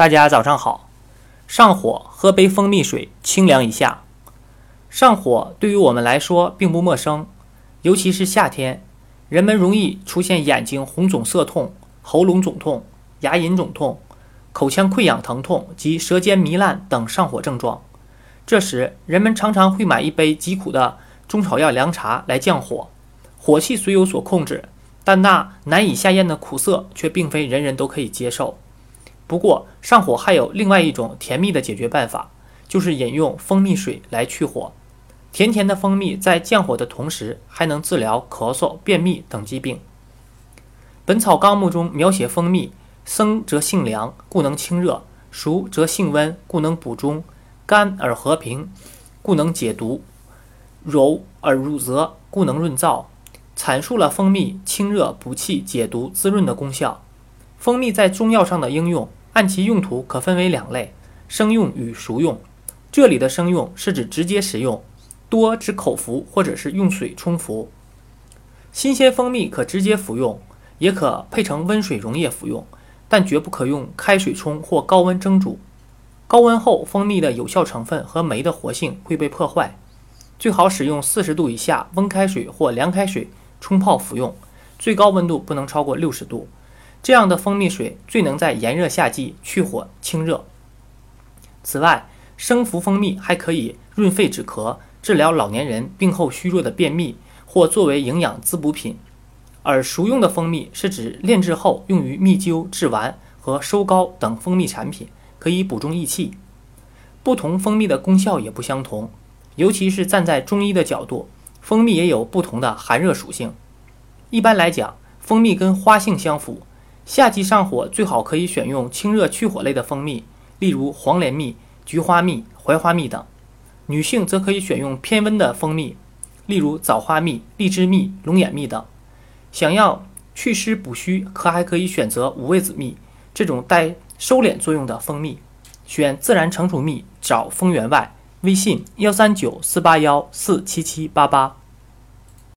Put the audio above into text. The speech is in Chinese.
大家早上好。上火，喝杯蜂蜜水，清凉一下。上火对于我们来说并不陌生，尤其是夏天，人们容易出现眼睛红肿涩痛、喉咙肿痛、牙龈肿痛、口腔溃疡疼痛及舌尖糜烂等上火症状。这时，人们常常会买一杯极苦的中草药凉茶来降火，火气虽有所控制，但那难以下咽的苦涩却并非人人都可以接受。不过，上火还有另外一种甜蜜的解决办法，就是饮用蜂蜜水来去火。甜甜的蜂蜜在降火的同时，还能治疗咳嗽、便秘等疾病。《本草纲目》中描写蜂蜜：生则性凉，故能清热；熟则性温，故能补中；甘而和平，故能解毒；柔而入泽，故能润燥。阐述了蜂蜜清热、补气、解毒、滋润的功效。蜂蜜在中药上的应用。按其用途可分为两类：生用与熟用。这里的生用是指直接食用，多指口服或者是用水冲服。新鲜蜂蜜可直接服用，也可配成温水溶液服用，但绝不可用开水冲或高温蒸煮。高温后，蜂蜜的有效成分和酶的活性会被破坏。最好使用四十度以下温开水或凉开水冲泡服用，最高温度不能超过六十度。这样的蜂蜜水最能在炎热夏季去火清热。此外，生服蜂蜜还可以润肺止咳，治疗老年人病后虚弱的便秘，或作为营养滋补品。而熟用的蜂蜜是指炼制后用于蜜灸、制丸和收膏等蜂蜜产品，可以补中益气。不同蜂蜜的功效也不相同，尤其是站在中医的角度，蜂蜜也有不同的寒热属性。一般来讲，蜂蜜跟花性相符。夏季上火，最好可以选用清热去火类的蜂蜜，例如黄连蜜、菊花蜜、槐花蜜等；女性则可以选用偏温的蜂蜜，例如枣花蜜、荔枝蜜、龙眼蜜等。想要祛湿补虚，可还可以选择五味子蜜这种带收敛作用的蜂蜜。选自然成熟蜜，找蜂源外。微信：幺三九四八幺四七七八八。